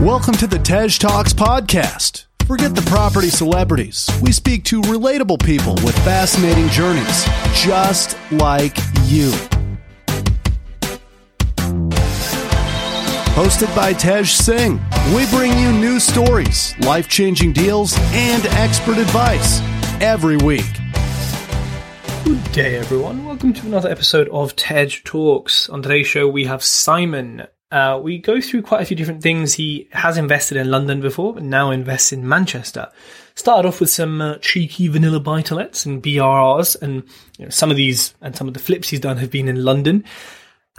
Welcome to the Tej Talks podcast. Forget the property celebrities. We speak to relatable people with fascinating journeys, just like you. Hosted by Tej Singh, we bring you new stories, life changing deals, and expert advice every week. Good day, everyone. Welcome to another episode of Tej Talks. On today's show, we have Simon. Uh, we go through quite a few different things. He has invested in London before, but now invests in Manchester. Started off with some uh, cheeky vanilla buy and BRRs, and you know, some of these and some of the flips he's done have been in London.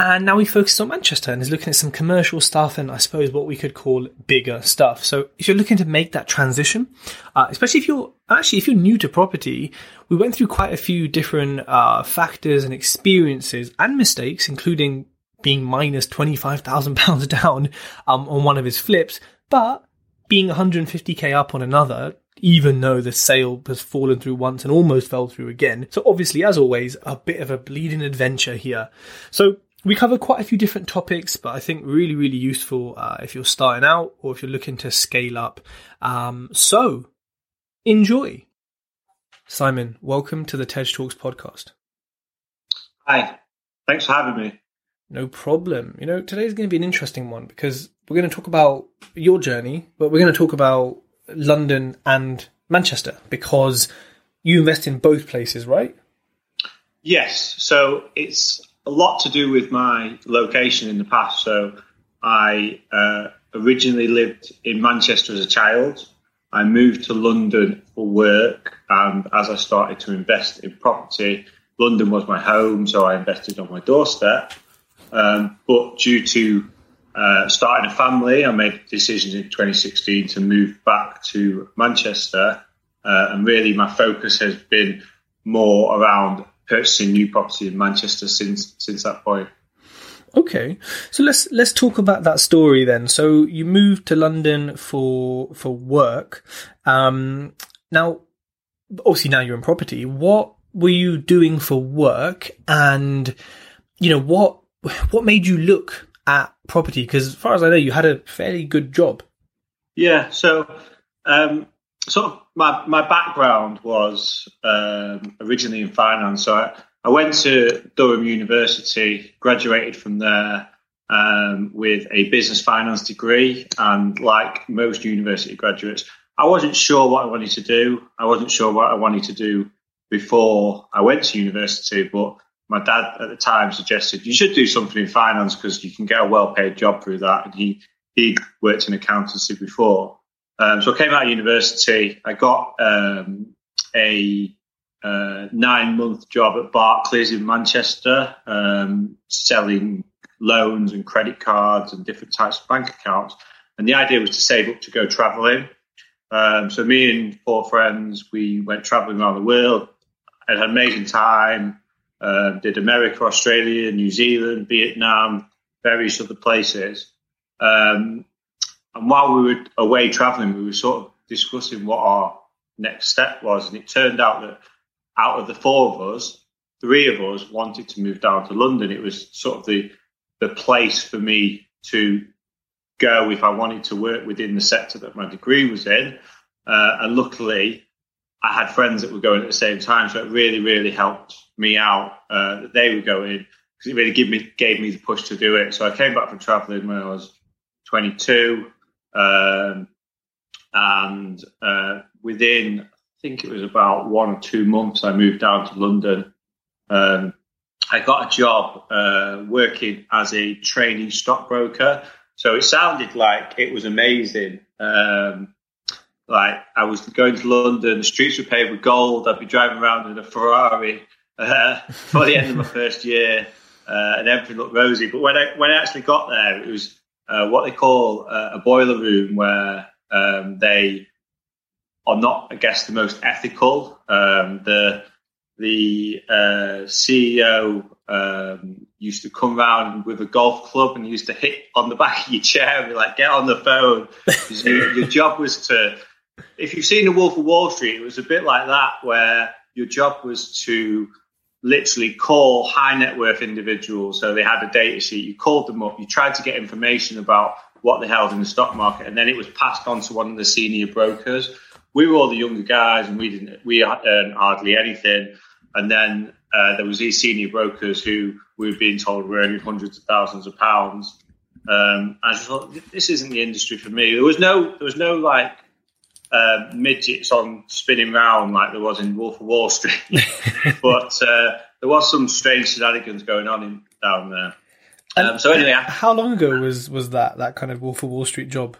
And now he focuses on Manchester and is looking at some commercial stuff and I suppose what we could call bigger stuff. So if you're looking to make that transition, uh, especially if you're actually if you're new to property, we went through quite a few different uh, factors and experiences and mistakes, including being minus twenty five thousand pounds down um, on one of his flips, but being 150k up on another even though the sale has fallen through once and almost fell through again. So obviously, as always, a bit of a bleeding adventure here. So we cover quite a few different topics, but I think really, really useful uh, if you're starting out or if you're looking to scale up. Um, so enjoy. Simon, welcome to the Tej Talks podcast. Hi, thanks for having me. No problem. You know, today's going to be an interesting one because we're going to talk about your journey, but we're going to talk about London and Manchester because you invest in both places, right? Yes. So it's a lot to do with my location in the past. So I uh, originally lived in Manchester as a child. I moved to London for work, and as I started to invest in property, London was my home, so I invested on my doorstep. Um, but due to uh, starting a family, I made decisions in 2016 to move back to Manchester, uh, and really my focus has been more around purchasing new property in Manchester since since that point. Okay, so let's let's talk about that story then. So you moved to London for for work. Um, now, obviously, now you're in property. What were you doing for work, and you know what what made you look at property? Because as far as I know, you had a fairly good job. Yeah. So, um, sort of my my background was um, originally in finance. So I, I went to Durham University, graduated from there um, with a business finance degree, and like most university graduates, I wasn't sure what I wanted to do. I wasn't sure what I wanted to do before I went to university, but my dad at the time suggested you should do something in finance because you can get a well-paid job through that, and he he worked in accountancy before. Um, so I came out of university. I got um, a uh, nine month job at Barclays in Manchester, um, selling loans and credit cards and different types of bank accounts. And the idea was to save up to go traveling. Um, so me and four friends, we went traveling around the world. I had an amazing time. Uh, did America, Australia, New Zealand, Vietnam, various other places. Um, and while we were away traveling, we were sort of discussing what our next step was. And it turned out that out of the four of us, three of us wanted to move down to London. It was sort of the the place for me to go if I wanted to work within the sector that my degree was in. Uh, and luckily, I had friends that were going at the same time, so it really, really helped me out uh, that they were going because it really gave me gave me the push to do it. So I came back from traveling when I was 22. Um, and uh, within, I think it was about one or two months, I moved down to London. Um, I got a job uh, working as a trainee stockbroker. So it sounded like it was amazing. Um, like I was going to London, the streets were paved with gold. I'd be driving around in a Ferrari uh, for the end of my first year, uh, and everything looked rosy. But when I when I actually got there, it was uh, what they call uh, a boiler room where um, they are not, I guess, the most ethical. Um, the the uh, CEO um, used to come around with a golf club and used to hit on the back of your chair and be like, "Get on the phone." your, your job was to, if you've seen The Wolf of Wall Street, it was a bit like that, where your job was to literally call high net worth individuals. So they had a data sheet. You called them up. You tried to get information about what they held in the stock market, and then it was passed on to one of the senior brokers. We were all the younger guys, and we didn't we earned hardly anything. And then uh, there was these senior brokers who we were being told were earning hundreds of thousands of pounds. Um, I just thought this isn't the industry for me. There was no there was no like uh, midgets on spinning round like there was in Wolf of Wall Street, but uh, there was some strange shenanigans going on in, down there. Um, so anyway, how long ago was was that that kind of Wolf of Wall Street job?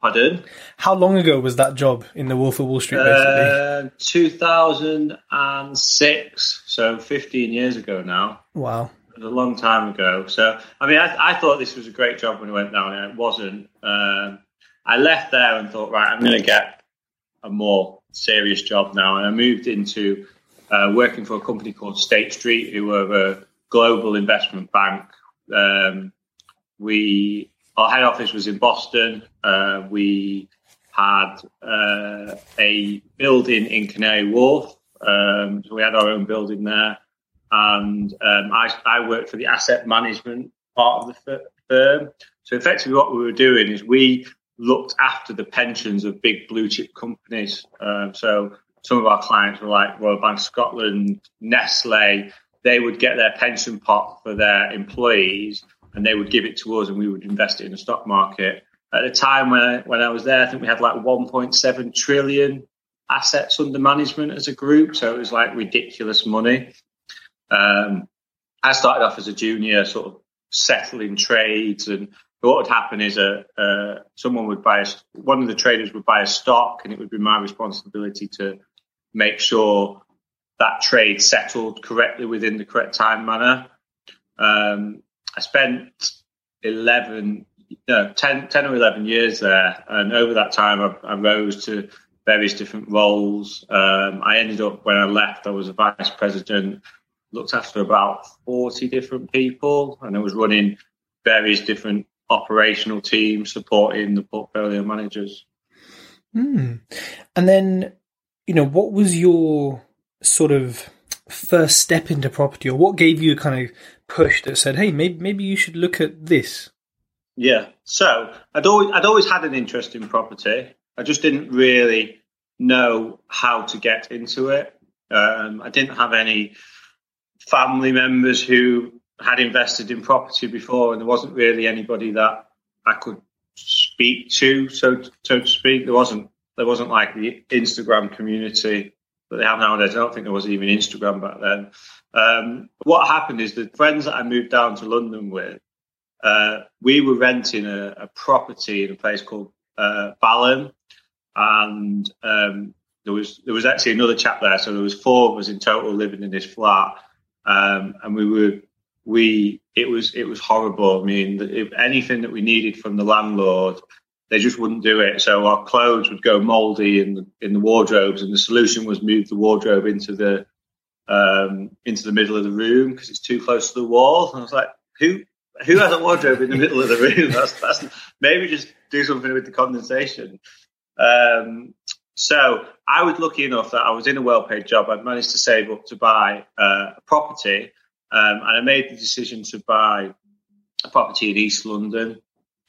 Pardon? How long ago was that job in the Wolf of Wall Street? Basically, uh, two thousand and six, so fifteen years ago now. Wow, it a long time ago. So I mean, I, I thought this was a great job when I went down there. It wasn't. Um, I left there and thought, right, I'm going to get a more serious job now, and I moved into uh, working for a company called State Street, who were a global investment bank um, we our head office was in Boston. Uh, we had uh, a building in Canary Wharf, um, so we had our own building there. And um, I, I, worked for the asset management part of the firm. So effectively, what we were doing is we looked after the pensions of big blue chip companies. Um, so some of our clients were like Royal Bank of Scotland, Nestle, they would get their pension pot for their employees and they would give it to us and we would invest it in the stock market. At the time when I, when I was there, I think we had like 1.7 trillion assets under management as a group. So it was like ridiculous money. Um, I started off as a junior, sort of settling trades, and what would happen is a, uh, someone would buy a, one of the traders would buy a stock, and it would be my responsibility to make sure that trade settled correctly within the correct time manner. Um, I spent 11, no, 10, 10, or 11 years there. And over that time, I, I rose to various different roles. Um, I ended up, when I left, I was a vice president, looked after about 40 different people, and I was running various different operational team supporting the portfolio managers. Mm. And then, you know, what was your sort of first step into property, or what gave you a kind of push that said, "Hey, maybe maybe you should look at this"? Yeah. So I'd always I'd always had an interest in property. I just didn't really know how to get into it. Um, I didn't have any family members who had invested in property before, and there wasn't really anybody that I could speak to, so so to speak. There wasn't there wasn't like the Instagram community that they have nowadays. I don't think there was even Instagram back then. Um, what happened is the friends that I moved down to London with, uh, we were renting a, a, property in a place called uh, Balham, and um, there was there was actually another chap there. So there was four of us in total living in this flat, um, and we were we it was it was horrible. I mean, if anything that we needed from the landlord, they just wouldn't do it. So our clothes would go mouldy in the, in the wardrobes, and the solution was move the wardrobe into the um, into the middle of the room because it's too close to the wall. And I was like, who who has a wardrobe in the middle of the room? That's, that's maybe just do something with the condensation. Um, so I was lucky enough that I was in a well-paid job. I'd managed to save up to buy uh, a property, um, and I made the decision to buy a property in East London.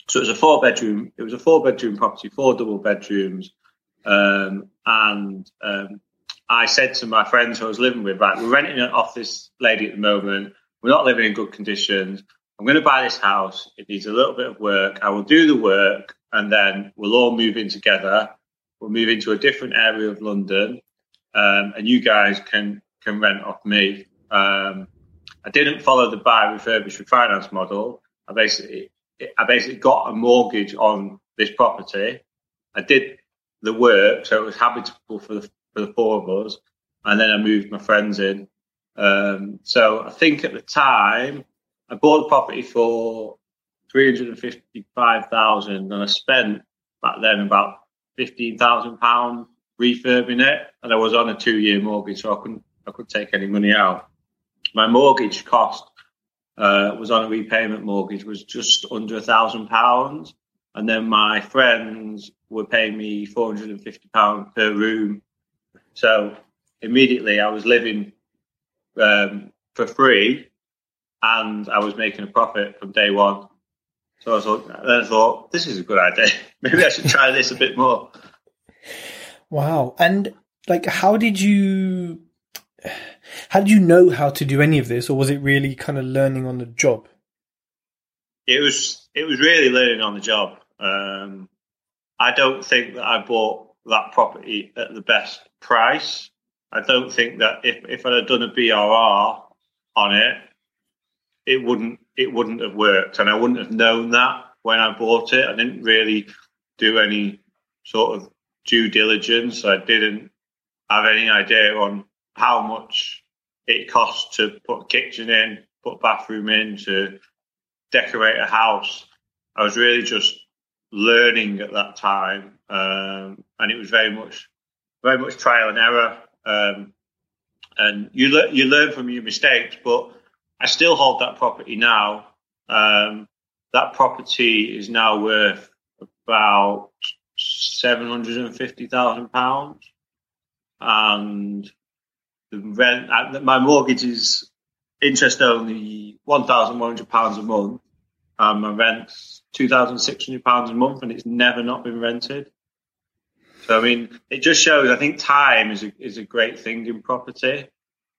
So it was a four bedroom. It was a four bedroom property, four double bedrooms, um, and um, I said to my friends who I was living with, right, we're renting an office lady at the moment. We're not living in good conditions. I'm going to buy this house. It needs a little bit of work. I will do the work, and then we'll all move in together. We'll move into a different area of London, um, and you guys can can rent off me. Um, I didn't follow the buy, refurbish, refinance model. I basically I basically got a mortgage on this property. I did the work, so it was habitable for the for the four of us, and then I moved my friends in. Um, so I think at the time I bought the property for three hundred and I spent back then about fifteen thousand pounds refurbing it, and I was on a two-year mortgage, so I couldn't I couldn't take any money out. My mortgage cost uh, was on a repayment mortgage was just under a thousand pounds, and then my friends were paying me four hundred and fifty pounds per room. So immediately I was living um, for free, and I was making a profit from day one. So I thought, then I thought, this is a good idea. Maybe I should try this a bit more. Wow. And like, how did you, how did you know how to do any of this, or was it really kind of learning on the job? It was, it was really learning on the job. Um, I don't think that I bought that property at the best price. I don't think that if, if I'd have done a BRR on it, it wouldn't it wouldn't have worked, and I wouldn't have known that when I bought it. I didn't really do any sort of due diligence. I didn't have any idea on how much it costs to put a kitchen in, put a bathroom in, to decorate a house. I was really just learning at that time, um, and it was very much, very much trial and error. Um, and you le- you learn from your mistakes, but I still hold that property now. Um, that property is now worth about seven hundred and fifty thousand pounds, and the rent. Uh, my mortgage is interest only one thousand one hundred pounds a month, and my rent's two thousand six hundred pounds a month, and it's never not been rented. So I mean, it just shows. I think time is a is a great thing in property.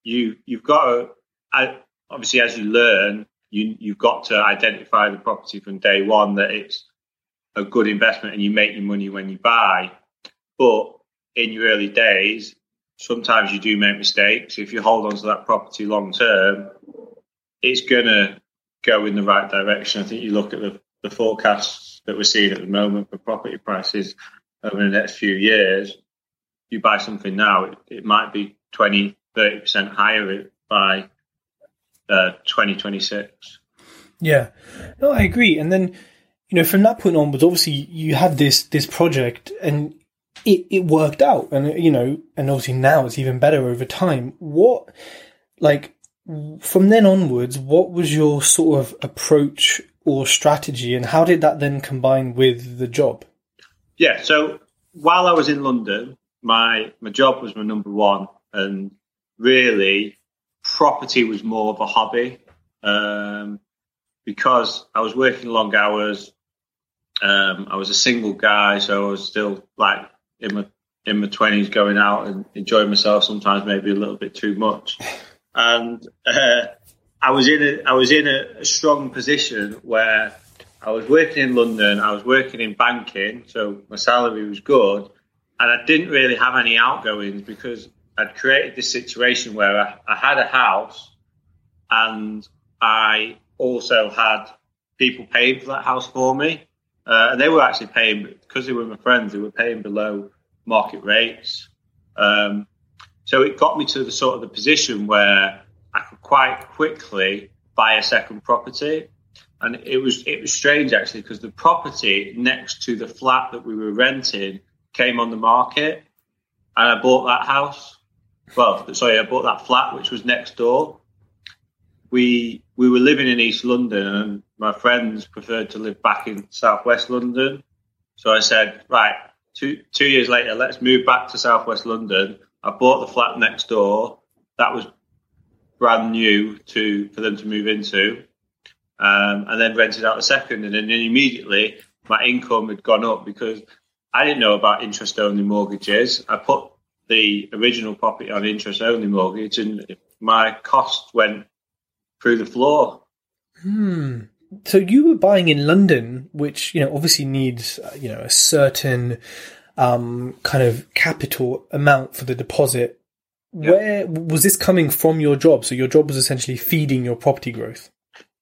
You you've got to. I, obviously, as you learn, you you've got to identify the property from day one that it's a good investment and you make your money when you buy. But in your early days, sometimes you do make mistakes. If you hold on to that property long term, it's gonna go in the right direction. I think you look at the, the forecasts that we're seeing at the moment for property prices over the next few years. You buy something now, it, it might be 20, 30% higher by uh, 2026. Yeah, no, I agree. And then, you know, from that point onwards, obviously you had this this project, and it it worked out, and you know, and obviously now it's even better over time. What, like, from then onwards, what was your sort of approach or strategy, and how did that then combine with the job? Yeah, so while I was in London, my my job was my number one, and really property was more of a hobby um, because I was working long hours. Um, I was a single guy, so I was still like in my in my twenties, going out and enjoying myself. Sometimes maybe a little bit too much, and uh, I was in a I was in a, a strong position where I was working in London. I was working in banking, so my salary was good, and I didn't really have any outgoings because I'd created this situation where I, I had a house and I also had people paying for that house for me. Uh, and they were actually paying, because they were my friends, they were paying below market rates. Um, so it got me to the sort of the position where I could quite quickly buy a second property. And it was it was strange actually because the property next to the flat that we were renting came on the market, and I bought that house well, sorry, I bought that flat which was next door. We we were living in East London, and my friends preferred to live back in Southwest London. So I said, right, two two years later, let's move back to Southwest London. I bought the flat next door. That was brand new to for them to move into, um, and then rented out the second, and then immediately my income had gone up because I didn't know about interest only mortgages. I put the original property on interest only mortgage, and my cost went through the floor. Hmm. So you were buying in London, which you know obviously needs uh, you know a certain um, kind of capital amount for the deposit. Yep. Where was this coming from your job? So your job was essentially feeding your property growth.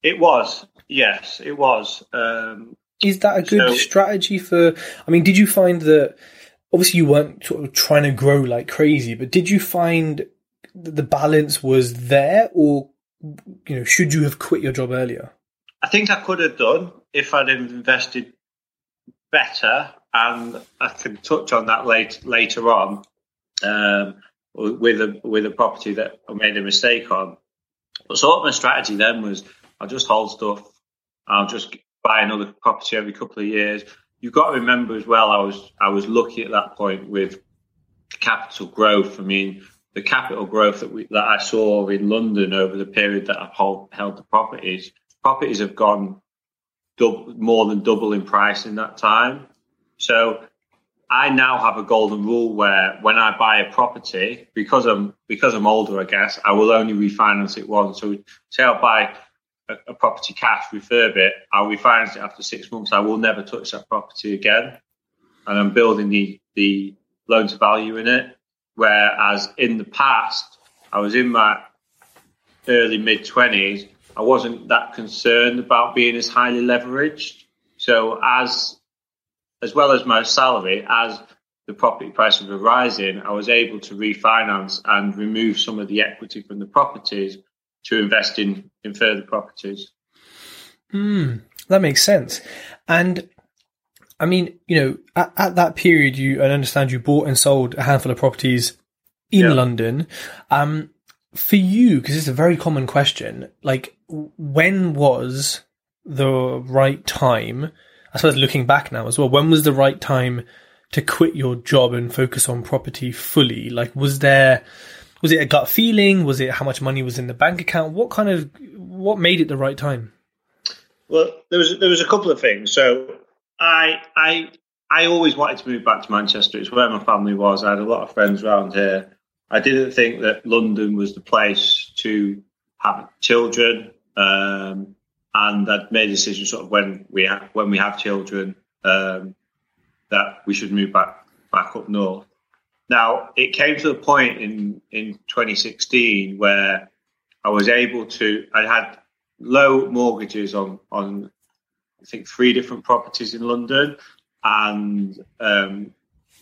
It was, yes, it was. Um, Is that a good so, strategy for? I mean, did you find that obviously you weren't sort of trying to grow like crazy, but did you find the balance was there, or you know, should you have quit your job earlier? I think I could have done if I'd invested better, and I can touch on that later later on um, with a with a property that I made a mistake on. But sort of my strategy then was I'll just hold stuff. I'll just buy another property every couple of years you've got to remember as well. I was I was lucky at that point with capital growth. I mean, the capital growth that we that I saw in London over the period that I've hold, held the properties. Properties have gone dub- more than double in price in that time. So I now have a golden rule where when I buy a property, because I'm because I'm older, I guess I will only refinance it once. So say I'll buy a, a property cash, refurb it, I'll refinance it after six months. I will never touch that property again, and I'm building the the loan to value in it. Whereas in the past, I was in my early mid twenties, I wasn't that concerned about being as highly leveraged. So as as well as my salary, as the property prices were rising, I was able to refinance and remove some of the equity from the properties to invest in, in further properties. Mm, that makes sense. And I mean, you know, at, at, that period, you I understand you bought and sold a handful of properties in yeah. London. Um, for you, because it's a very common question, like when was the right time I suppose looking back now as well, when was the right time to quit your job and focus on property fully? Like, was there, was it a gut feeling? Was it how much money was in the bank account? What kind of, what made it the right time? Well, there was there was a couple of things. So I I I always wanted to move back to Manchester. It's where my family was. I had a lot of friends around here. I didn't think that London was the place to have children. Um, and I'd made a decision sort of when we ha- when we have children um, that we should move back back up north. Now it came to the point in in 2016 where I was able to. I had low mortgages on on I think three different properties in London, and um,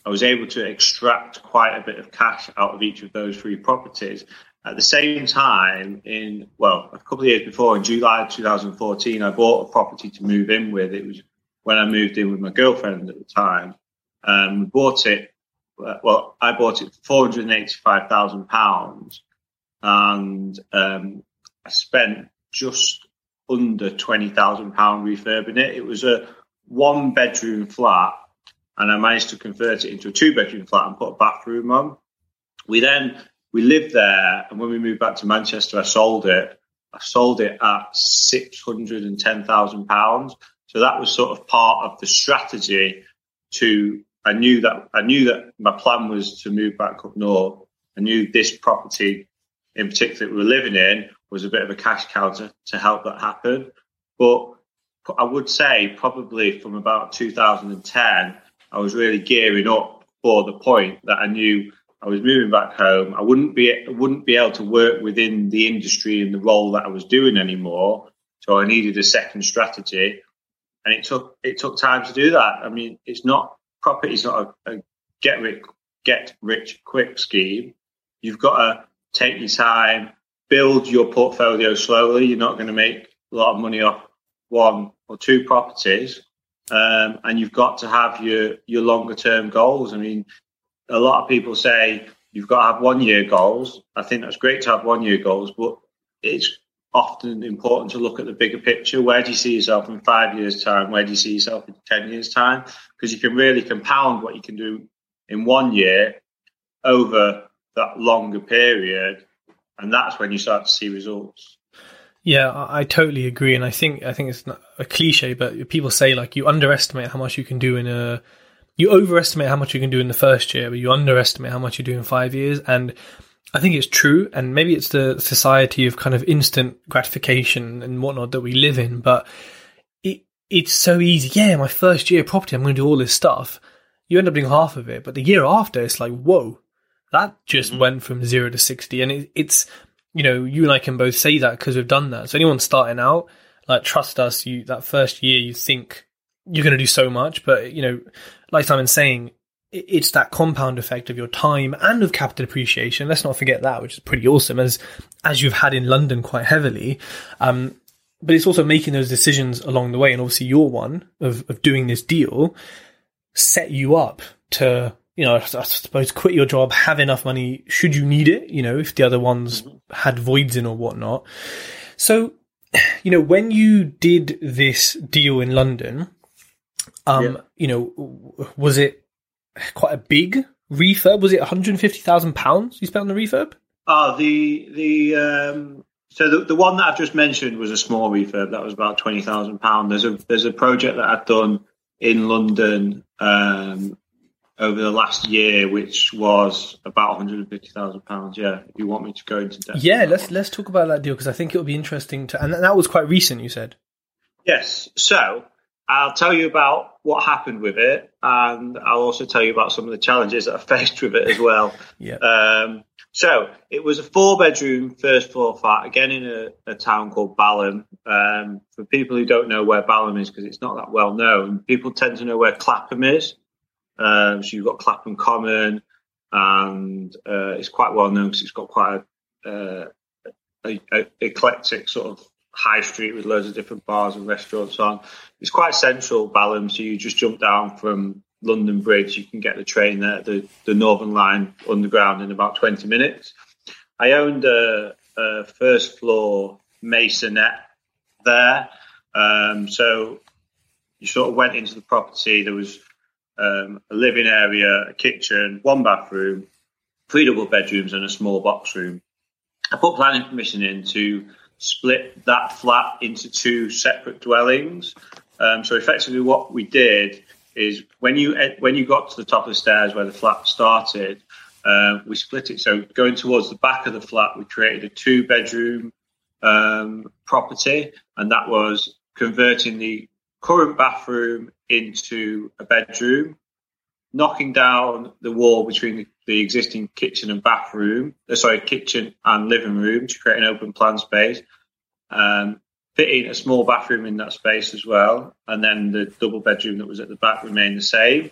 I was able to extract quite a bit of cash out of each of those three properties. At the same time, in well, a couple of years before, in July 2014, I bought a property to move in with. It was when I moved in with my girlfriend at the time. Um, we bought it. Well, I bought it for four hundred eighty-five thousand pounds, and um, I spent just under twenty thousand pound refurbing it. It was a one-bedroom flat, and I managed to convert it into a two-bedroom flat and put a bathroom on. We then we lived there, and when we moved back to Manchester, I sold it. I sold it at six hundred and ten thousand pounds. So that was sort of part of the strategy. To I knew that I knew that my plan was to move back up north. I knew this property, in particular, that we were living in, was a bit of a cash counter to help that happen. But I would say probably from about 2010, I was really gearing up for the point that I knew I was moving back home. I wouldn't be wouldn't be able to work within the industry and the role that I was doing anymore. So I needed a second strategy, and it took it took time to do that. I mean, it's not property. It's not a, a get rich get rich quick scheme. You've got to take your time, build your portfolio slowly. You're not going to make a lot of money off one or two properties, um, and you've got to have your your longer term goals. I mean, a lot of people say you've got to have one year goals. I think that's great to have one year goals, but it's often important to look at the bigger picture. Where do you see yourself in five years' time? Where do you see yourself in 10 years' time? Because you can really compound what you can do in one year over that longer period. And that's when you start to see results. Yeah, I totally agree, and I think I think it's a cliche, but people say like you underestimate how much you can do in a you overestimate how much you can do in the first year, but you underestimate how much you do in five years. And I think it's true. And maybe it's the society of kind of instant gratification and whatnot that we live in. But it, it's so easy. Yeah, my first year property, I'm going to do all this stuff. You end up doing half of it. But the year after, it's like, whoa, that just mm-hmm. went from zero to 60. And it, it's, you know, you and I can both say that because we've done that. So anyone starting out, like, trust us, you, that first year, you think you're going to do so much, but you know, like Simon's saying, it's that compound effect of your time and of capital appreciation. Let's not forget that, which is pretty awesome, as as you've had in London quite heavily. Um, but it's also making those decisions along the way, and obviously your one of of doing this deal set you up to you know, I suppose quit your job, have enough money should you need it. You know, if the other ones had voids in or whatnot. So, you know, when you did this deal in London, um, yeah. you know, was it quite a big refurb? Was it 150,000 pounds you spent on the refurb? Oh, the the um, So the, the one that I've just mentioned was a small refurb. That was about twenty thousand pound. There's a there's a project that I've done in London um, over the last year, which was about one hundred and fifty thousand pounds. Yeah, if you want me to go into depth. Yeah, let's let's talk about that deal because I think it would be interesting to. And that was quite recent. You said. Yes. So I'll tell you about what happened with it, and I'll also tell you about some of the challenges that I faced with it as well. yeah. Um, so it was a four-bedroom first floor flat, again in a, a town called Balham. Um, for people who don't know where Balham is, because it's not that well known, people tend to know where Clapham is. Um, so you've got Clapham Common, and uh, it's quite well known because it's got quite a, uh, a, a eclectic sort of high street with loads of different bars and restaurants on. It's quite central, Balham, so you just jump down from London Bridge. You can get the train there, the, the Northern Line underground in about 20 minutes. I owned a, a first floor maisonette there. Um, so you sort of went into the property. There was um, a living area, a kitchen, one bathroom, three double bedrooms, and a small box room. I put planning permission in to split that flat into two separate dwellings. Um, so effectively, what we did is when you when you got to the top of the stairs where the flat started, uh, we split it. So going towards the back of the flat, we created a two bedroom um, property, and that was converting the current bathroom into a bedroom, knocking down the wall between the, the existing kitchen and bathroom, uh, sorry, kitchen and living room to create an open plan space. Um, fitting a small bathroom in that space as well, and then the double bedroom that was at the back remained the same.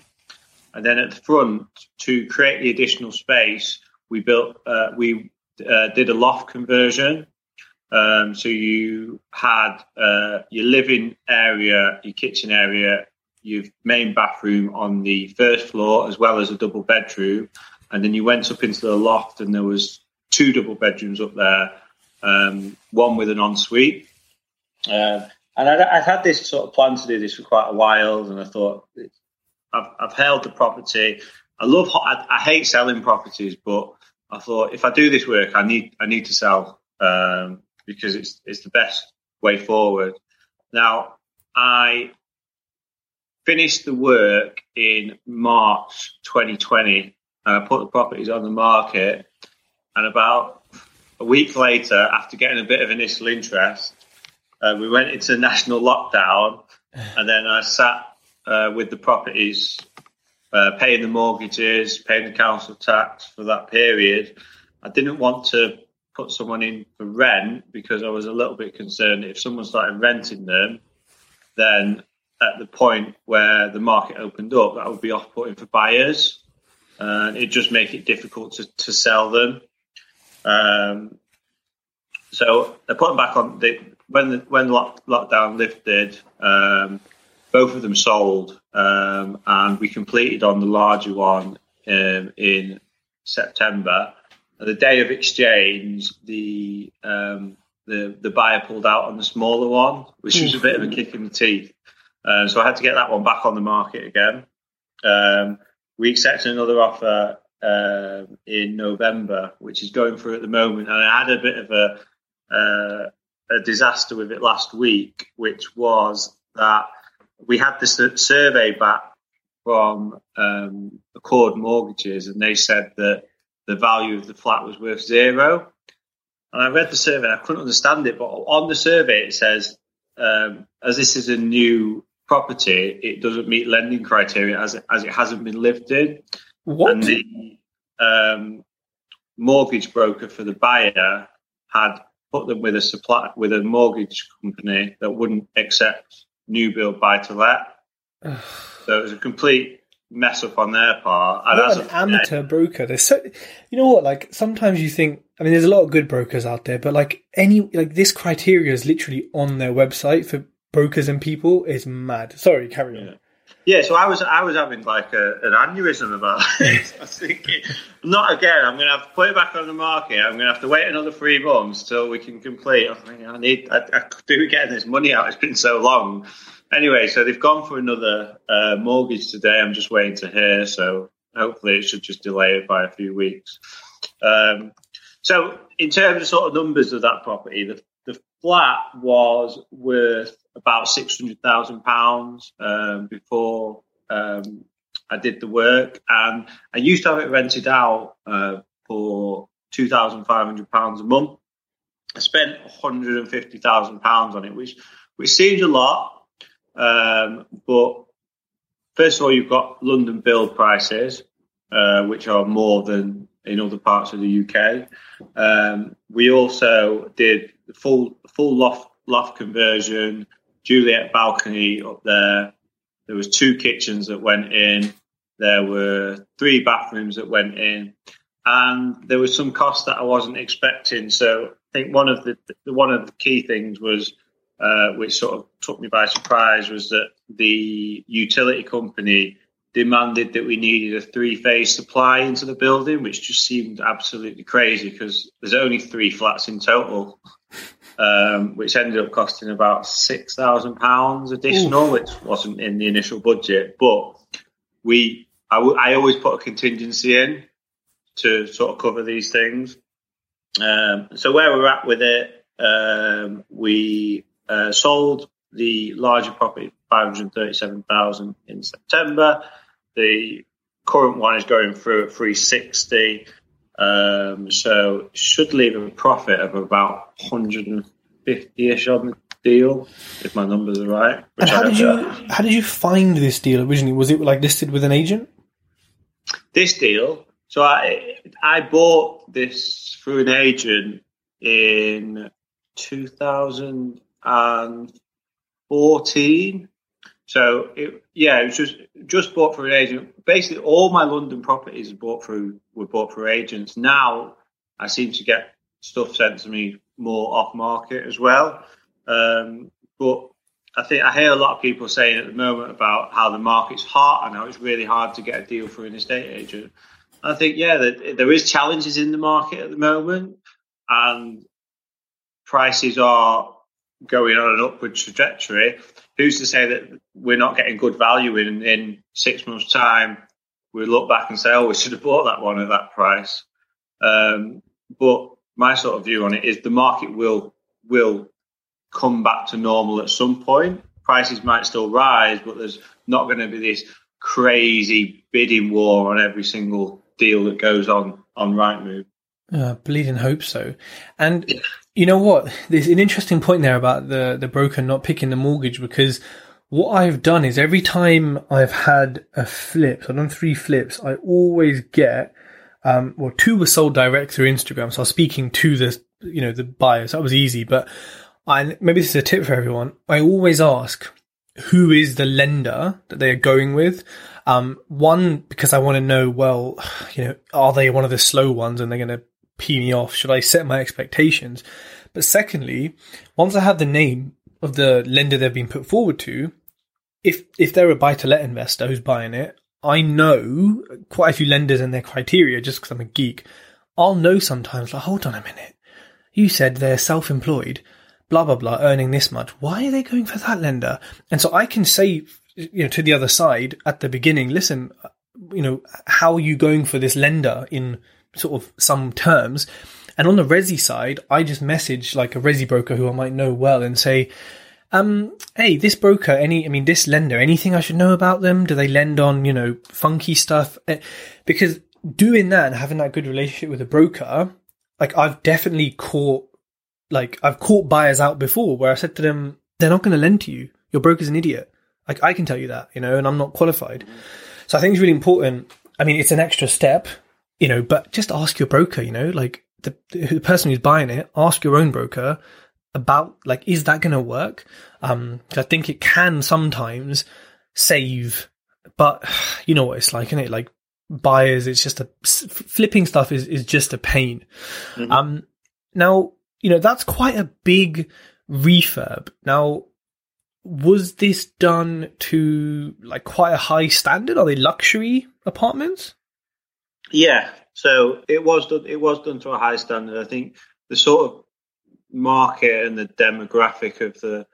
And then at the front, to create the additional space, we built, uh, we uh, did a loft conversion. Um, so you had uh, your living area, your kitchen area, your main bathroom on the first floor, as well as a double bedroom. And then you went up into the loft, and there was two double bedrooms up there, um, one with an ensuite. Uh, and I'd, had this sort of plan to do this for quite a while, and I thought I've, I've held the property. I love, I, I, hate selling properties, but I thought if I do this work, I need, I need to sell um, because it's it's the best way forward. Now, I finished the work in March 2020, and I put the properties on the market. And about a week later, after getting a bit of initial interest, uh, we went into national lockdown, and then I sat uh, with the properties, uh, paying the mortgages, paying the council tax for that period. I didn't want to put someone in for rent because I was a little bit concerned if someone started renting them, then at the point where the market opened up, that would be off-putting for buyers, and it just make it difficult to, to sell them. Um, so they put them back on the when the, when lock, lockdown lifted. Um, both of them sold, um, and we completed on the larger one um, in September. the day of exchange, the um, the the buyer pulled out on the smaller one, which was a bit of a kick in the teeth. Um, so I had to get that one back on the market again. Um, we accepted another offer uh, in November, which is going through at the moment, and I had a bit of a uh, a disaster with it last week, which was that we had this survey back from um, Accord Mortgages, and they said that the value of the flat was worth zero. And I read the survey, and I couldn't understand it, but on the survey it says, um, as this is a new property, it doesn't meet lending criteria as it, as it hasn't been lived in. What? And the um, mortgage broker for the buyer had put them with a supply with a mortgage company that wouldn't accept new build buy to let. so it was a complete mess up on their part. And what an amateur broker. There's so you know what, like sometimes you think I mean there's a lot of good brokers out there, but like any like this criteria is literally on their website for brokers and people is mad. Sorry, carry on. Yeah. Yeah, so I was I was having like a, an aneurysm about it. I was thinking, not again. I'm going to have to put it back on the market. I'm going to have to wait another three months till we can complete. I I need. I, I do getting this money out. It's been so long. Anyway, so they've gone for another uh, mortgage today. I'm just waiting to hear. So hopefully it should just delay it by a few weeks. Um, So, in terms of sort of numbers of that property, the, the flat was worth about six hundred thousand um, pounds before um, I did the work, and I used to have it rented out uh, for two thousand five hundred pounds a month. I spent one hundred and fifty thousand pounds on it, which which seems a lot, um, but first of all, you've got London build prices, uh, which are more than in other parts of the UK. Um, we also did the full full loft loft conversion, Juliet balcony up there. There was two kitchens that went in. There were three bathrooms that went in, and there was some cost that I wasn't expecting. So I think one of the one of the key things was, uh, which sort of took me by surprise, was that the utility company demanded that we needed a three phase supply into the building, which just seemed absolutely crazy because there's only three flats in total, um, which ended up costing about six thousand pounds additional, Oof. which wasn't in the initial budget. But we, I, w- I always put a contingency in to sort of cover these things. Um, so where we're at with it, um, we uh, sold the larger property, 537,000 in September. The current one is going through at 360. Um, so should leave a profit of about 150-ish on the deal, if my numbers are right. And how did you how did you find this deal originally? Was it like listed with an agent? This deal. So I I bought this through an agent in 2014. So it, yeah, it was just just bought through an agent. Basically, all my London properties bought through were bought through agents. Now I seem to get stuff sent to me more off market as well. Um, but I think I hear a lot of people saying at the moment about how the market's hot and how it's really hard to get a deal through an estate agent. I think yeah, there, there is challenges in the market at the moment, and prices are going on an upward trajectory who's to say that we're not getting good value in in six months' time? We look back and say, "Oh, we should have bought that one at that price." Um, but my sort of view on it is the market will will come back to normal at some point. Prices might still rise, but there's not going to be this crazy bidding war on every single deal that goes on on Rightmove. Uh, believe and hope so. And yeah. you know what? There's an interesting point there about the, the broker not picking the mortgage because what I've done is every time I've had a flip, so I've done three flips, I always get, um, well, two were sold direct through Instagram. So I was speaking to the, you know, the buyers. That was easy, but I, maybe this is a tip for everyone. I always ask, who is the lender that they are going with? Um, one, because I want to know, well, you know, are they one of the slow ones and they're going to pee me off? Should I set my expectations? But secondly, once I have the name of the lender they've been put forward to, if if they're a buy to let investor who's buying it, I know quite a few lenders and their criteria just because I'm a geek. I'll know sometimes like, hold on a minute. You said they're self employed, blah blah blah, earning this much. Why are they going for that lender? And so I can say, you know, to the other side at the beginning, listen, uh, you know, how are you going for this lender in sort of some terms. And on the Resi side, I just message like a Resi broker who I might know well and say, um, hey, this broker, any, I mean, this lender, anything I should know about them? Do they lend on, you know, funky stuff? Eh, because doing that and having that good relationship with a broker, like I've definitely caught, like I've caught buyers out before where I said to them, they're not going to lend to you. Your broker's an idiot. Like I can tell you that, you know, and I'm not qualified. So I think it's really important. I mean, it's an extra step you know, but just ask your broker, you know, like the, the person who's buying it, ask your own broker about like, is that going to work? Um, I think it can sometimes save, but you know what it's like, isn't it? Like buyers, it's just a flipping stuff is, is just a pain. Mm-hmm. Um, now, you know, that's quite a big refurb. Now, was this done to like quite a high standard? Are they luxury apartments? Yeah, so it was done. It was done to a high standard. I think the sort of market and the demographic of the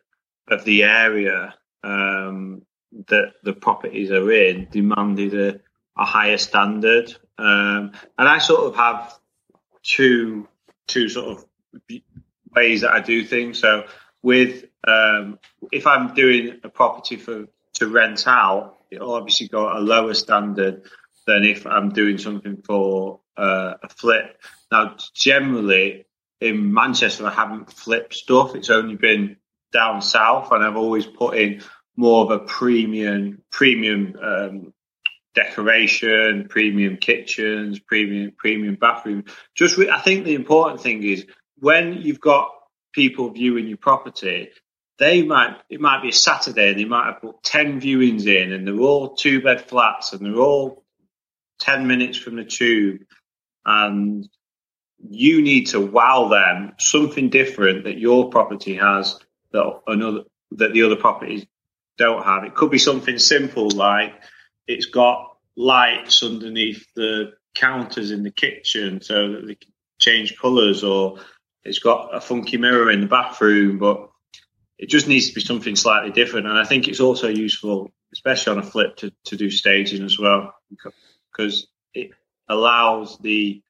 of the area um, that the properties are in demanded a, a higher standard. Um, and I sort of have two two sort of ways that I do things. So with um, if I'm doing a property for to rent out, it'll obviously go at a lower standard than if I'm doing something for uh, a flip. Now, generally in Manchester, I haven't flipped stuff. It's only been down south, and I've always put in more of a premium premium um, decoration, premium kitchens, premium premium bathroom. Just re- I think the important thing is when you've got people viewing your property, they might it might be a Saturday and they might have put ten viewings in, and they're all two bed flats and they're all ten minutes from the tube, and you need to wow them something different that your property has that another that the other properties don't have. It could be something simple like it's got lights underneath the counters in the kitchen so that they can change colours, or it's got a funky mirror in the bathroom, but it just needs to be something slightly different. And I think it's also useful, especially on a flip, to, to do staging as well, because it allows the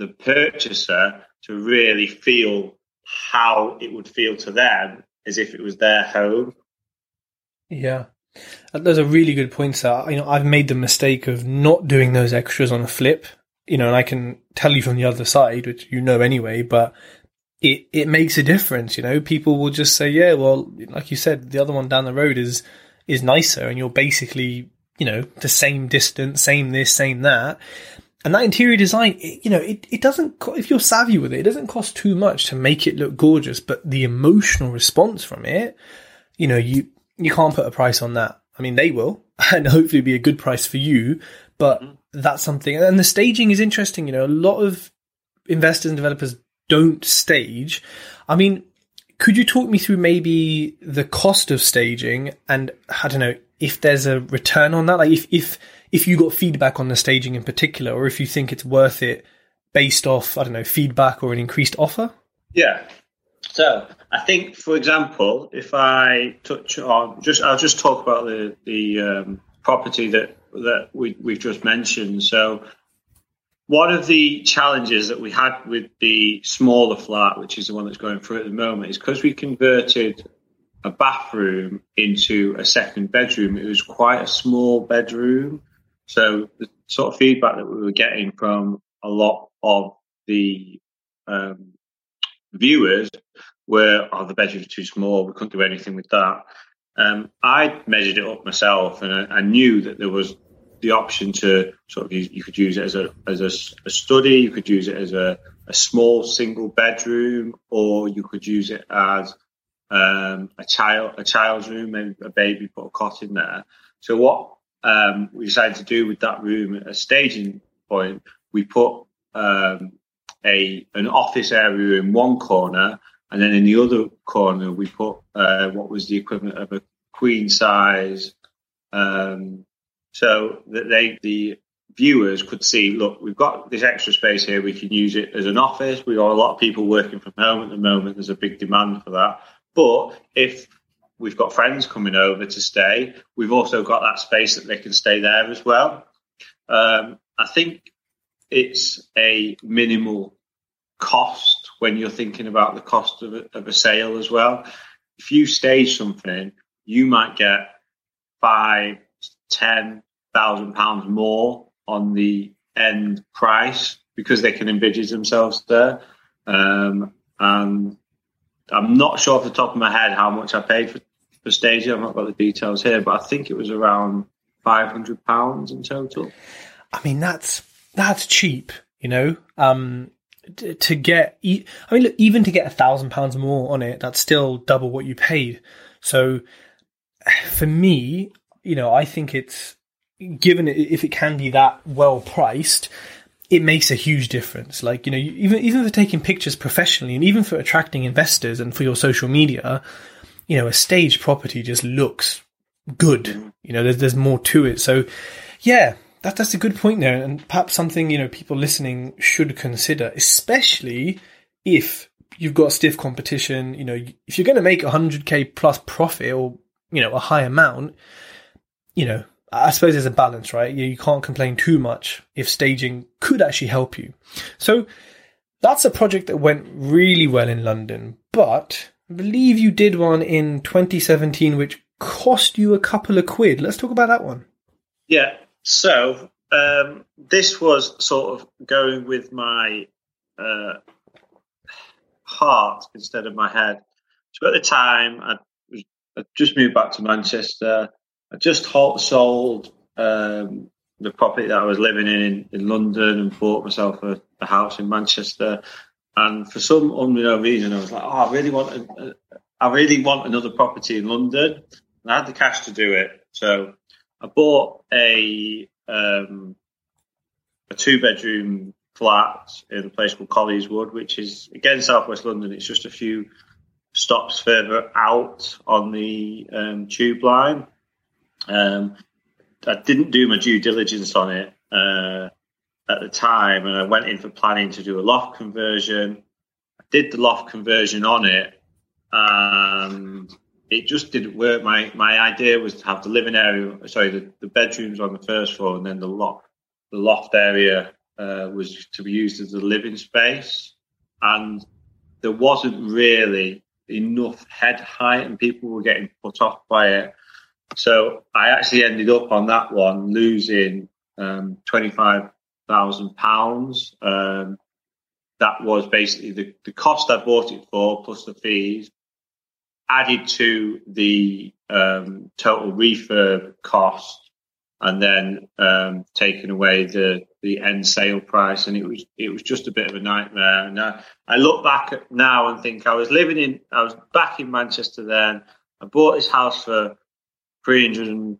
the purchaser to really feel how it would feel to them as if it was their home. Yeah. Those are really good points. That you know, I've made the mistake of not doing those extras on a flip. You know, and I can tell you from the other side, which you know anyway. But it it makes a difference. You know, people will just say, "Yeah, well, like you said, the other one down the road is is nicer," and you're basically you know the same distance, same this, same that. And that interior design, it, you know, it, it doesn't, if you're savvy with it, it doesn't cost too much to make it look gorgeous, but the emotional response from it, you know, you, you can't put a price on that. I mean, they will, and hopefully be a good price for you, but mm-hmm. that's something. And the staging is interesting. You know, a lot of investors and developers don't stage. I mean, could you talk me through maybe the cost of staging and I don't know if there's a return on that? Like if, if, if you got feedback on the staging in particular, or if you think it's worth it based off, I don't know, feedback or an increased offer? Yeah. So I think, for example, if I touch on just, I'll just talk about the the um, property that that we we've just mentioned. So one of the challenges that we had with the smaller flat, which is the one that's going through at the moment, is because we converted a bathroom into a second bedroom. It was quite a small bedroom, so the sort of feedback that we were getting from a lot of the um, viewers were, "Oh, the bedroom's too small. We couldn't do anything with that." Um, I measured it up myself, and I, I, knew that there was the option to sort of use. You could use it as a as a, a study. You could use it as a, a small single bedroom, or you could use it as um, a child a child's room, maybe a baby put a cot in there. So what um, we decided to do with that room at a staging point, we put um, a an office area in one corner, and then in the other corner we put uh, what was the equivalent of a queen size, um, so that they the viewers could see. Look, we've got this extra space here. We can use it as an office. We've got a lot of people working from home at the moment. There's a big demand for that. But if We've got friends coming over to stay. We've also got that space that they can stay there as well. Um, I think it's a minimal cost when you're thinking about the cost of a, of a sale as well. If you stage something, you might get five, ten thousand pounds more on the end price because they can envisage themselves there. Um, and I'm not sure off the top of my head how much I paid for for staging. I've not got the details here, but I think it was around five hundred pounds in total. I mean, that's that's cheap, you know. Um, to get, I mean, look, even to get a thousand pounds more on it, that's still double what you paid. So, for me, you know, I think it's given it, if it can be that well priced, it makes a huge difference. Like, you know, even, even for taking pictures professionally and even for attracting investors and for your social media, you know, a stage property just looks good. Mm-hmm. You know, there's, there's more to it. So, yeah, that, that's a good point there. And perhaps something, you know, people listening should consider, especially if you've got stiff competition. You know, if you're going to make 100k plus profit or, you know, a high amount, you know, I suppose there's a balance, right? You, you can't complain too much if staging could actually help you. So, that's a project that went really well in London, but I believe you did one in 2017 which cost you a couple of quid. Let's talk about that one. Yeah. So um, this was sort of going with my uh, heart instead of my head. So at the time, I, I just moved back to Manchester. I just sold um, the property that I was living in in London and bought myself a, a house in Manchester. And for some unknown reason, I was like, "Oh, I really want, a, I really want another property in London." And I had the cash to do it, so I bought a um, a two bedroom flat in a place called Colliers Wood, which is again southwest London. It's just a few stops further out on the um, tube line. Um, I didn't do my due diligence on it uh, at the time, and I went in for planning to do a loft conversion. I did the loft conversion on it. Um, it just didn't work. My my idea was to have the living area, sorry, the, the bedrooms on the first floor, and then the loft the loft area uh, was to be used as a living space, and there wasn't really enough head height, and people were getting put off by it. So I actually ended up on that one losing um, 25 thousand pounds. Um, that was basically the, the cost I bought it for plus the fees added to the um, total refurb cost and then um, taken away the, the end sale price. And it was it was just a bit of a nightmare. And I, I look back at now and think I was living in I was back in Manchester then. I bought this house for 300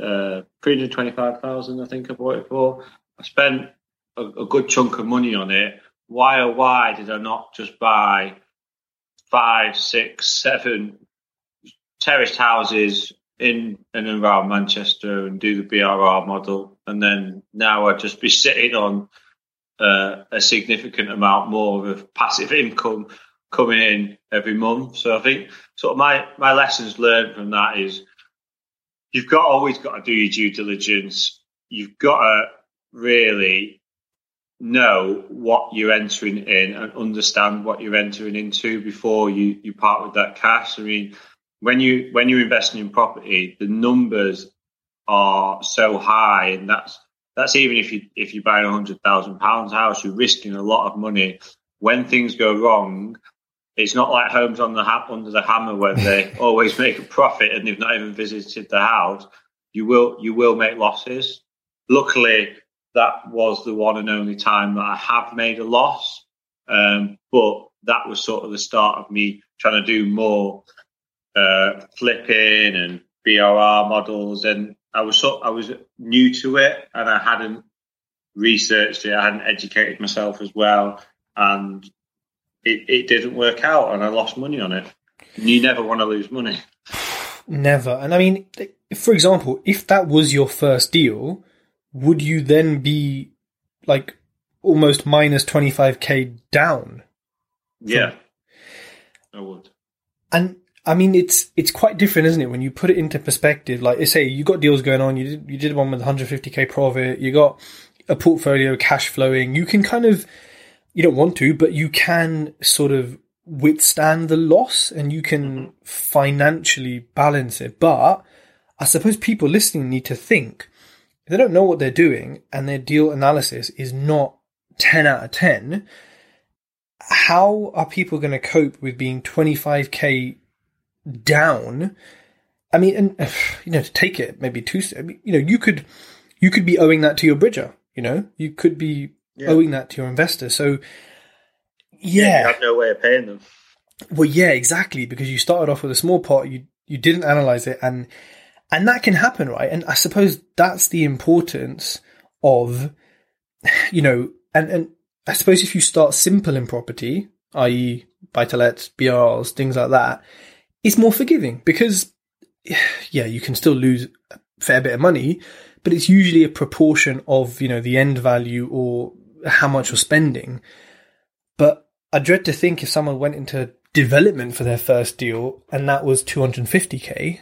uh, 325,000 I think I bought it for. I spent a, a good chunk of money on it. Why or why did I not just buy five, six, seven terraced houses in and around Manchester and do the BRR model, and then now I'd just be sitting on uh, a significant amount more of passive income coming in every month. So I think sort of my my lessons learned from that is you've got always got to do your due diligence. You've got to really know what you're entering in and understand what you're entering into before you you part with that cash. I mean when you when you're investing in property, the numbers are so high, and that's that's even if you if you buy a hundred thousand pounds house, you're risking a lot of money. When things go wrong, it's not like homes on the ha- under the hammer where they always make a profit and they've not even visited the house. You will you will make losses. Luckily, that was the one and only time that I have made a loss. Um, but that was sort of the start of me trying to do more uh, flipping and BRR models, and I was so, I was new to it, and I hadn't researched it, I hadn't educated myself as well, and it, it didn't work out, and I lost money on it. And you never want to lose money. Never. And I mean, for example, if that was your first deal, would you then be like almost minus 25k down? Yeah, I would. And I mean, it's it's quite different, isn't it? When you put it into perspective, like say you got deals going on, you did you did one with 150k profit, you got a portfolio cash flowing. You can kind of you don't want to, but you can sort of withstand the loss and you can mm-hmm. financially balance it. But I suppose people listening need to think they don't know what they're doing and their deal analysis is not 10 out of 10, how are people going to cope with being 25k down. I mean, and you know, to take it maybe two, you know, you could you could be owing that to your bridger. You know, you could be yeah. owing that to your investor. So, yeah, yeah you have no way of paying them. Well, yeah, exactly, because you started off with a small pot, you you didn't analyze it, and and that can happen, right? And I suppose that's the importance of, you know, and and I suppose if you start simple in property, i.e., buy to lets, BRs, things like that, it's more forgiving because, yeah, you can still lose a fair bit of money, but it's usually a proportion of, you know, the end value or how much you're spending. But I dread to think if someone went into development for their first deal and that was 250k,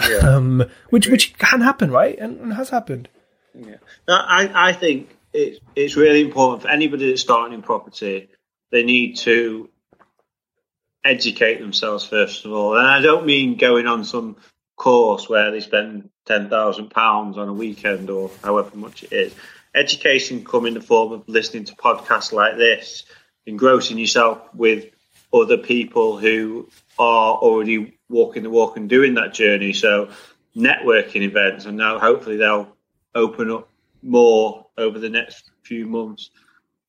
yeah. um, which which can happen, right? And, and has happened. Yeah. No, I I think it, it's really important for anybody that's starting in property. They need to educate themselves first of all, and I don't mean going on some course where they spend ten thousand pounds on a weekend or however much it is. Education come in the form of listening to podcasts like this, engrossing yourself with other people who are already walking the walk and doing that journey. So networking events, and now hopefully they'll open up more over the next few months.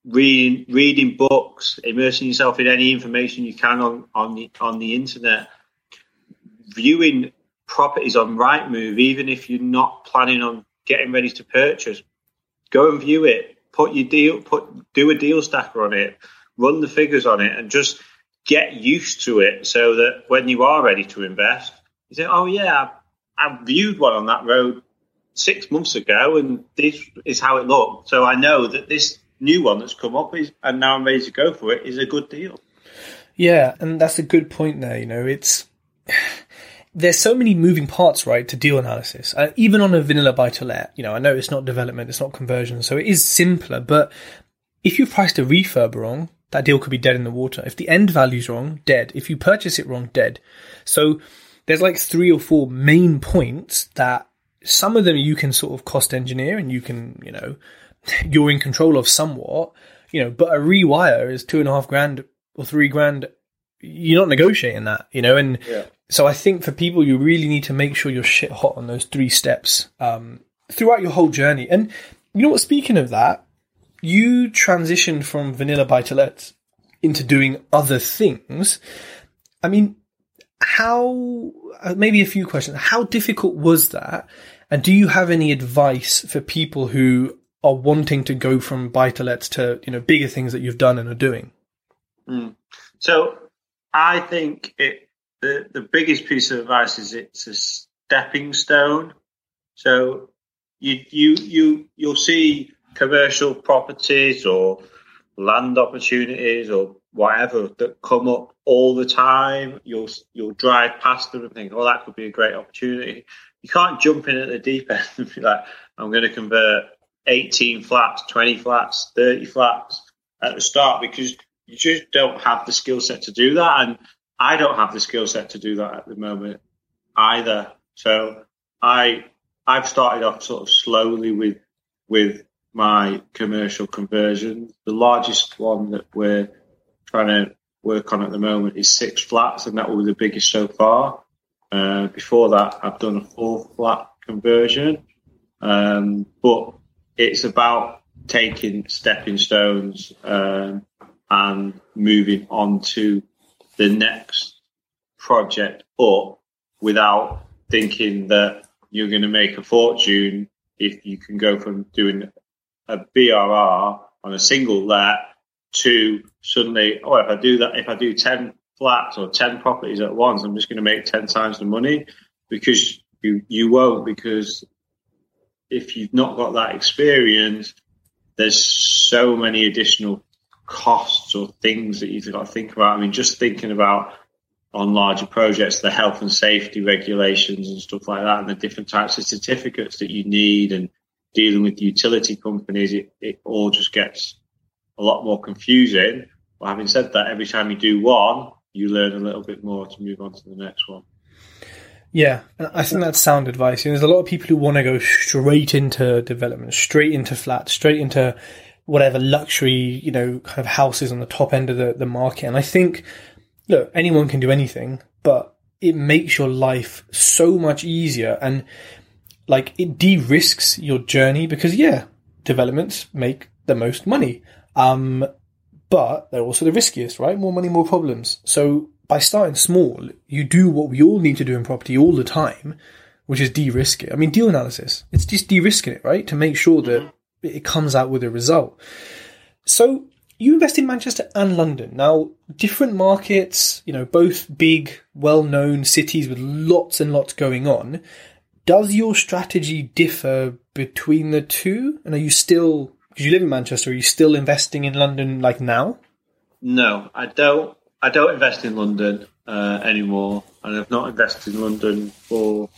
Reading, reading books, immersing yourself in any information you can on on the on the internet, viewing properties on Rightmove, even if you're not planning on getting ready to purchase, go and view it. Put your deal, put do a deal stacker on it, run the figures on it, and just get used to it so that when you are ready to invest, you say, "Oh yeah, I viewed one on that road six months ago, and this is how it looked. So I know that this new one that's come up is, and now I'm ready to go for it, is a good deal. Yeah, and that's a good point there. You know, it's there's so many moving parts, right, to deal analysis. Uh, even on a vanilla buy to let, you know, I know it's not development, it's not conversion, so it is simpler. But if you priced a refurb wrong, that deal could be dead in the water. If the end value's wrong, dead. If you purchase it wrong, dead. So there's like three or four main points that some of them you can sort of cost engineer and you can, you know, you're in control of somewhat, you know, but a rewire is two and a half grand or three grand. You're not negotiating that, you know, and yeah. so I think for people, you really need to make sure you're shit hot on those three steps um, throughout your whole journey. And you know what? Speaking of that, you transitioned from vanilla buy to let into doing other things. I mean, how? Uh, maybe a few questions. How difficult was that? And do you have any advice for people who are wanting to go from buy to lets to you know bigger things that you've done and are doing? Mm. So I think it the the biggest piece of advice is it's a stepping stone. So you you you you'll see commercial properties or land opportunities or whatever that come up all the time. You'll you'll drive past them and think, "Oh, that could be a great opportunity." you can't jump in at the deep end and be like, I'm going to convert 18 flats, 20 flats, 30 flats at the start because you just don't have the skill set to do that. And I don't have the skill set to do that at the moment either. So I, I've started off sort of slowly with, with my commercial conversions. The largest one that we're trying to work on at the moment is six flats and that will be the biggest so far. Uh, before that, I've done a four flat conversion, um, but it's about taking stepping stones um, and moving on to the next project up without thinking that you're going to make a fortune if you can go from doing a BRR on a single let to suddenly, oh, if I do that, if I do 10 flats or 10 properties at once, I'm just going to make 10 times the money because you, you won't because if you've not got that experience, there's so many additional costs or things that you've got to think about. I mean, just thinking about on larger projects, the health and safety regulations and stuff like that, and the different types of certificates that you need, and dealing with utility companies, it, it all just gets a lot more confusing. But having said that, every time you do one, you learn a little bit more to move on to the next one. Yeah, I think that's sound advice. there's a lot of people who want to go straight into development, straight into flats, straight into whatever luxury, you know, kind of houses on the top end of the, the market. And I think, look, anyone can do anything, but it makes your life so much easier and like it de-risks your journey because yeah, developments make the most money. Um, but they're also the riskiest, right? More money, more problems. So by starting small, you do what we all need to do in property all the time, which is de-risk it. I mean, deal analysis. It's just de-risking it, right? To make sure that mm-hmm. it comes out with a result. So you invest in Manchester and London. Now, different markets, you know, both big, well-known cities with lots and lots going on. Does your strategy differ between the two? And are you still because you live in Manchester, are you still investing in London like now? No, I don't. I don't invest in London uh, anymore, and I've not invested in London for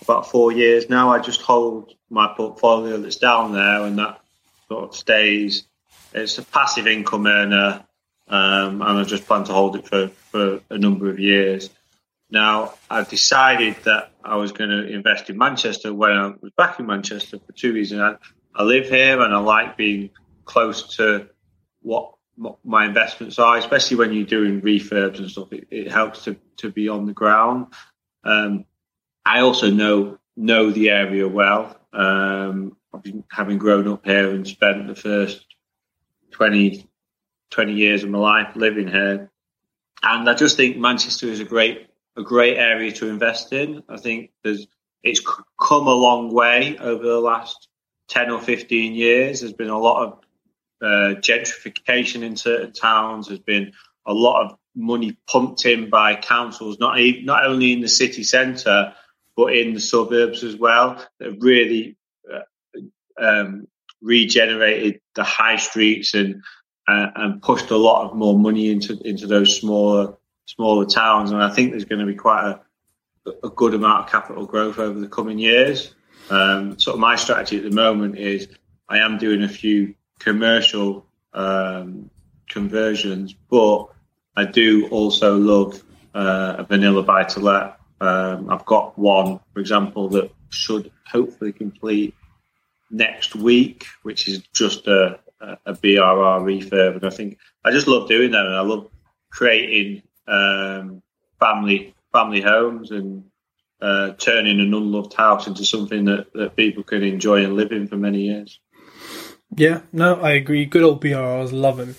about four years now. I just hold my portfolio that's down there, and that sort of stays. It's a passive income earner, um, and I just plan to hold it for, for a number of years. Now, I've decided that I was going to invest in Manchester when I was back in Manchester for two reasons. I, I live here and I like being close to what my investments are, especially when you're doing refurbs and stuff. It, it helps to, to be on the ground. Um, I also know know the area well. Um, having grown up here and spent the first 20, 20 years of my life living here, and I just think Manchester is a great a great area to invest in. I think there's it's come a long way over the last ten or fifteen years. There's been a lot of uh, gentrification in certain towns. There's been a lot of money pumped in by councils, not not only in the city centre but in the suburbs as well. That really uh, um, regenerated the high streets and uh, and pushed a lot of more money into into those smaller smaller towns. And I think there's going to be quite a, a good amount of capital growth over the coming years. Um, sort of my strategy at the moment is I am doing a few commercial um, conversions, but I do also love uh, a vanilla buy to let. Um, I've got one, for example, that should hopefully complete next week, which is just a, a, a BRR refurb. And I think I just love doing that, and I love creating um, family family homes and uh, turning an unloved house into something that, that people can enjoy and live in for many years. Yeah, no, I agree. Good old BRRs, love them.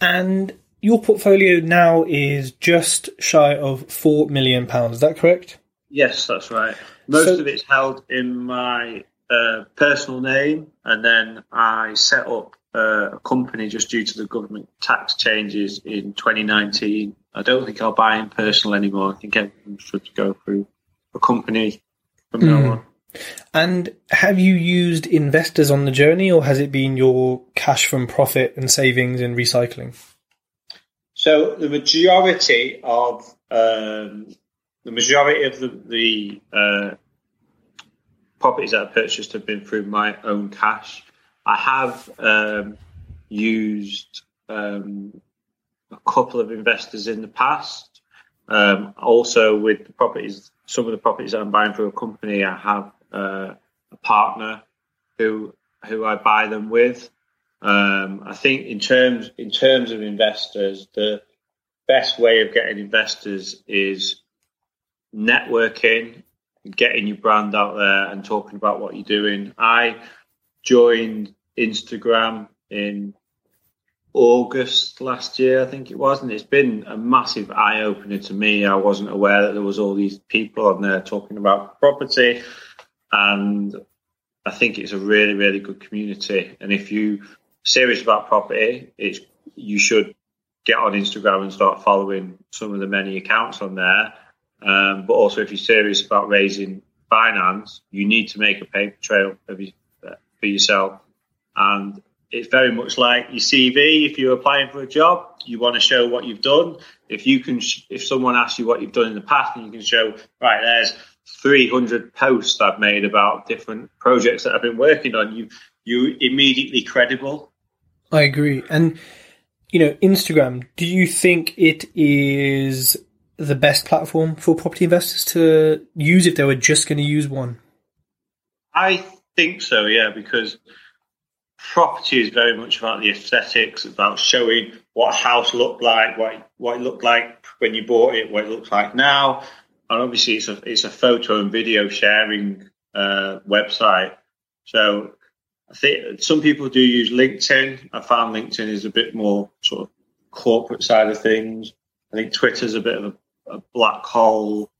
And your portfolio now is just shy of four million pounds. Is that correct? Yes, that's right. Most so, of it's held in my uh, personal name, and then I set up uh, a company just due to the government tax changes in 2019. I don't think I'll buy in personal anymore. I think everyone should go through a company from mm. now hmm. on. And have you used investors on the journey, or has it been your cash from profit and savings and recycling? So the majority of um, the majority of the, the uh, properties that I purchased have been through my own cash. I have um, used um, a couple of investors in the past. Um, also, with the properties, some of the properties I'm buying through a company, I have uh, a partner who who I buy them with. Um, I think in terms in terms of investors, the best way of getting investors is networking, getting your brand out there, and talking about what you're doing. I joined Instagram in August last year, I think it was, and it's been a massive eye opener to me. I wasn't aware that there was all these people on there talking about property, and I think it's a really, really good community. And if you serious about property, it's you should get on Instagram and start following some of the many accounts on there. Um, but also, if you're serious about raising finance, you need to make a paper trail uh, for yourself. And it's very much like your CV. If you're applying for a job, you want to show what you've done. If you can, if someone asks you what you've done in the past, and you can show, right, there's 300 posts I've made about different projects that I've been working on, you you immediately credible. I agree, and you know, Instagram. Do you think it is the best platform for property investors to use if they were just going to use one? I think so, yeah, because property is very much about the aesthetics, about showing what a house looked like, what what it looked like when you bought it, what it looks like now, and obviously it's a it's a photo and video sharing uh, website. So I think some people do use LinkedIn. I found LinkedIn is a bit more sort of corporate side of things. I think Twitter's a bit of a, a black hole,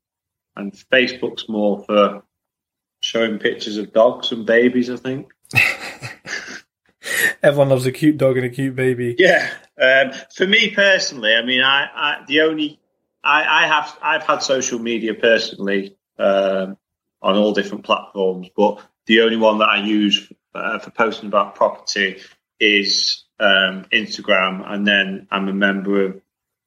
and Facebook's more for showing pictures of dogs and babies. I think. Everyone loves a cute dog and a cute baby. Yeah. Um, for me personally, I mean, I, I the only I, I, have I've had social media personally um, on all different platforms, but the only one that I use uh, for posting about property is um, Instagram, and then I'm a member of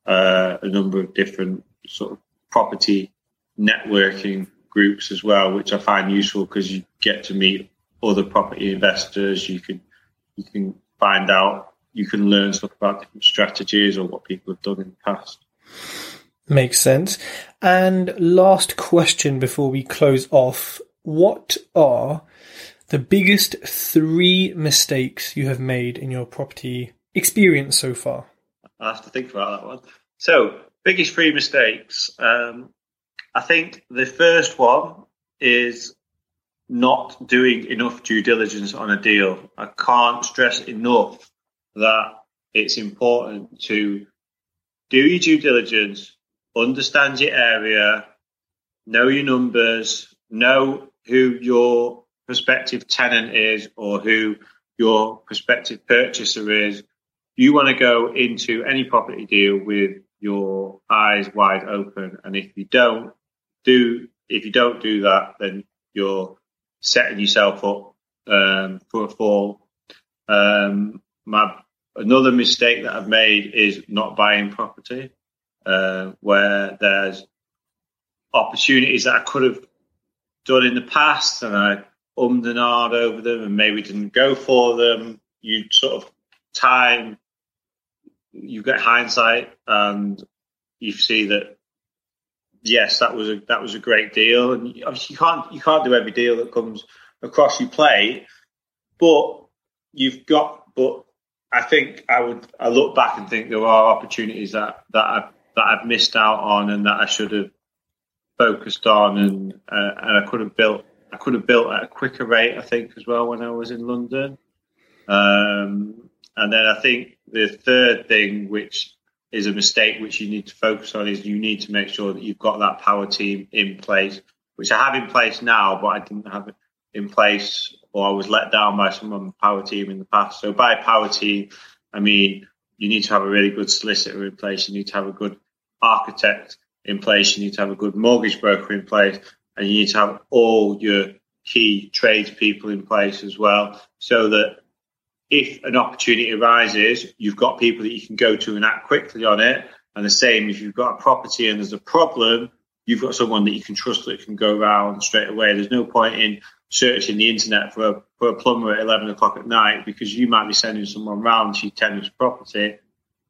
uh, a number of different sort of property networking groups as well, which I find useful because you get to meet other property investors. You can you can find out, you can learn stuff about different strategies or what people have done in the past. Makes sense. And last question before we close off. What are the biggest three mistakes you have made in your property experience so far? I have to think about that one. So, biggest three mistakes. Um, I think the first one is not doing enough due diligence on a deal. I can't stress enough that it's important to do your due diligence, understand your area, know your numbers, know who your prospective tenant is or who your prospective purchaser is. You want to go into any property deal with your eyes wide open, and if you don't do if you don't do that, then you're setting yourself up um, for a fall. Um, my another mistake that I've made is not buying property, uh, where there's opportunities that I could have done in the past, and I ummed and ahed over them, and maybe didn't go for them. You sort of time, you get hindsight, and you see that yes, that was a that was a great deal, and obviously you can't you can't do every deal that comes across your plate, but you've got. But I think I would I look back and think there are opportunities that that I that I've missed out on and that I should have focused on, and uh, and I could have built I could have built at a quicker rate. I think as well when I was in London. Um, and then I think the third thing, which is a mistake which you need to focus on is you need to make sure that you've got that power team in place, which I have in place now, but I didn't have it in place or I was let down by some of the power team in the past. So by power team, I mean you need to have a really good solicitor in place, you need to have a good architect in place, you need to have a good mortgage broker in place, and you need to have all your key tradespeople in place as well, so that if an opportunity arises, you've got people that you can go to and act quickly on it. And the same, if you've got a property and there's a problem, you've got someone that you can trust that can go around straight away. There's no point in searching the internet for a, for a plumber at 11 o'clock at night because you might be sending someone round to your tenant's property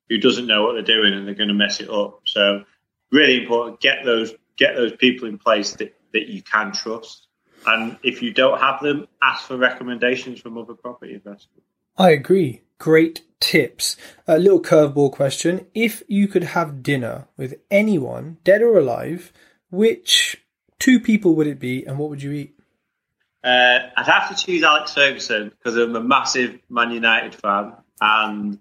who doesn't know what they're doing and they're going to mess it up. So really important, get those, get those people in place that, that you can trust. And if you don't have them, ask for recommendations from other property investors. I agree. Great tips. A little curveball question. If you could have dinner with anyone, dead or alive, which two people would it be and what would you eat? Uh, I'd have to choose Alex Ferguson because I'm a massive Man United fan, and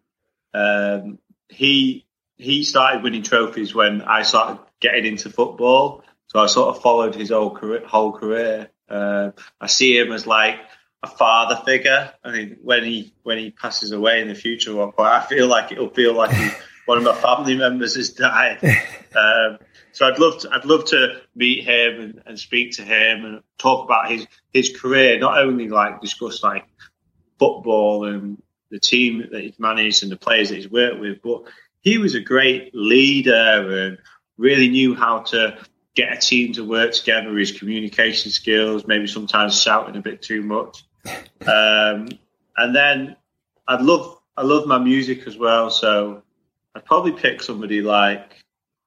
um, he he started winning trophies when I started getting into football. So I sort of followed his whole career. Whole career. Uh, I see him as like a father figure. I mean, when he when he passes away in the future, one point, I feel like it'll feel like he, one of my family members has died. Um, so I'd love to I'd love to meet him and, and, speak to him and talk about his his career. Not only like discuss like football and the team that he's managed and the players that he's worked with, but he was a great leader and really knew how to get a team to work together. His communication skills, maybe sometimes shouting a bit too much. Um, and then I'd love I love my music as well, so I'd probably pick somebody like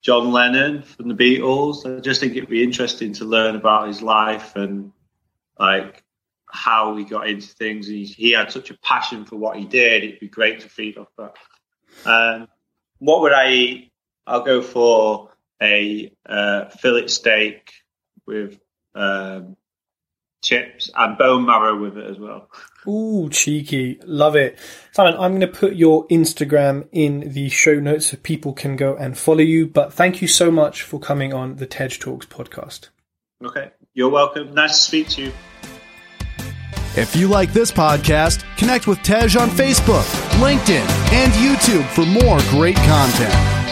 John Lennon from the Beatles. I just think it'd be interesting to learn about his life and like how he got into things. He, he had such a passion for what he did. It'd be great to feed off that. Um, what would I eat? I'll go for a uh, fillet steak with um, chips and bone marrow with it as well. Ooh, cheeky. Love it. Simon, I'm going to put your Instagram in the show notes so people can go and follow you. But thank you so much for coming on the Tej Talks podcast. Okay. You're welcome. Nice to speak to you. If you like this podcast, connect with Tej on Facebook, LinkedIn, and YouTube for more great content.